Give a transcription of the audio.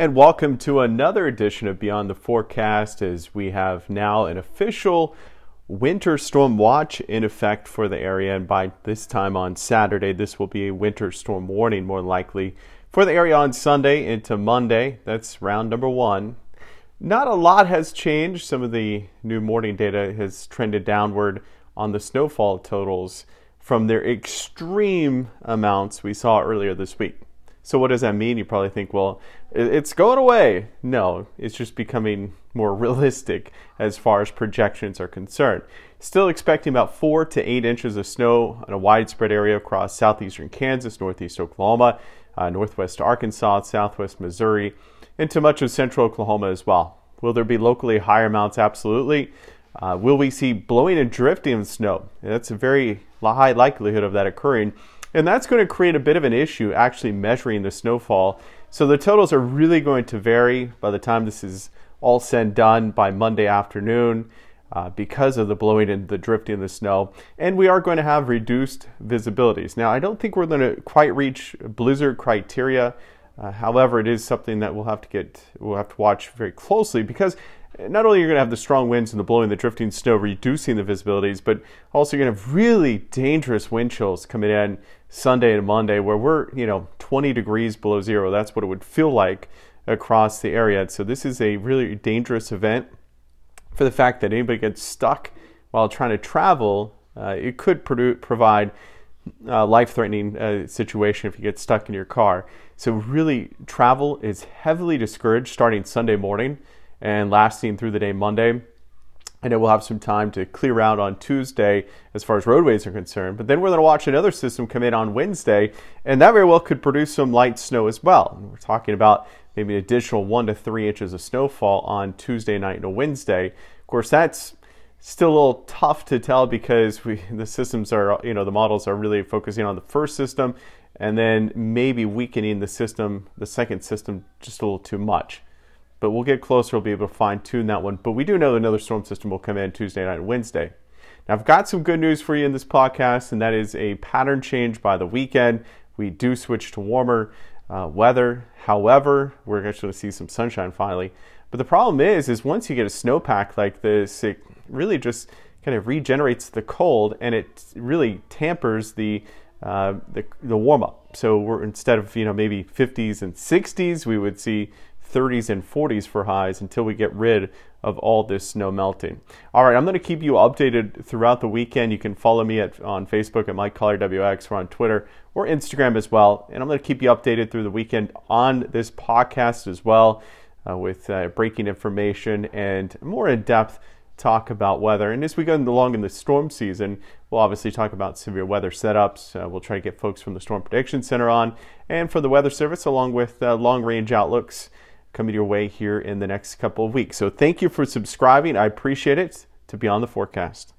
And welcome to another edition of Beyond the Forecast as we have now an official winter storm watch in effect for the area. And by this time on Saturday, this will be a winter storm warning more likely for the area on Sunday into Monday. That's round number one. Not a lot has changed. Some of the new morning data has trended downward on the snowfall totals from their extreme amounts we saw earlier this week. So, what does that mean? You probably think, well, it's going away. No, it's just becoming more realistic as far as projections are concerned. Still expecting about four to eight inches of snow on a widespread area across southeastern Kansas, northeast Oklahoma, uh, northwest Arkansas, southwest Missouri, into much of central Oklahoma as well. Will there be locally higher amounts? Absolutely. Uh, will we see blowing and drifting snow? That's a very high likelihood of that occurring. And that's going to create a bit of an issue actually measuring the snowfall. So the totals are really going to vary by the time this is all said and done by Monday afternoon uh, because of the blowing and the drifting of the snow. And we are going to have reduced visibilities. Now, I don't think we're going to quite reach blizzard criteria. Uh, however, it is something that we'll have to get, we'll have to watch very closely because not only are you going to have the strong winds and the blowing, the drifting snow reducing the visibilities, but also you're going to have really dangerous wind chills coming in Sunday and Monday, where we're you know 20 degrees below zero. That's what it would feel like across the area. So this is a really dangerous event for the fact that anybody gets stuck while trying to travel. Uh, it could produ- provide a life-threatening uh, situation if you get stuck in your car. So really, travel is heavily discouraged starting Sunday morning and lasting through the day Monday. I know we'll have some time to clear out on Tuesday as far as roadways are concerned. But then we're going to watch another system come in on Wednesday, and that very well could produce some light snow as well. And we're talking about maybe an additional one to three inches of snowfall on Tuesday night and Wednesday. Of course, that's still a little tough to tell because we, the systems are, you know, the models are really focusing on the first system and then maybe weakening the system, the second system, just a little too much but we'll get closer. We'll be able to fine tune that one. But we do know another storm system will come in Tuesday night and Wednesday. Now, I've got some good news for you in this podcast, and that is a pattern change by the weekend. We do switch to warmer uh, weather. However, we're actually going to see some sunshine finally. But the problem is, is once you get a snowpack like this, it really just kind of regenerates the cold, and it really tampers the uh, the, the warm up. So we're instead of you know maybe 50s and 60s, we would see 30s and 40s for highs until we get rid of all this snow melting. All right, I'm going to keep you updated throughout the weekend. You can follow me at, on Facebook at Mike Collier WX or on Twitter or Instagram as well. And I'm going to keep you updated through the weekend on this podcast as well uh, with uh, breaking information and more in depth talk about weather. And as we go along in the storm season, we'll obviously talk about severe weather setups. Uh, we'll try to get folks from the Storm Prediction Center on and from the Weather Service, along with uh, long range outlooks coming your way here in the next couple of weeks. So thank you for subscribing. I appreciate it. To be on the Forecast.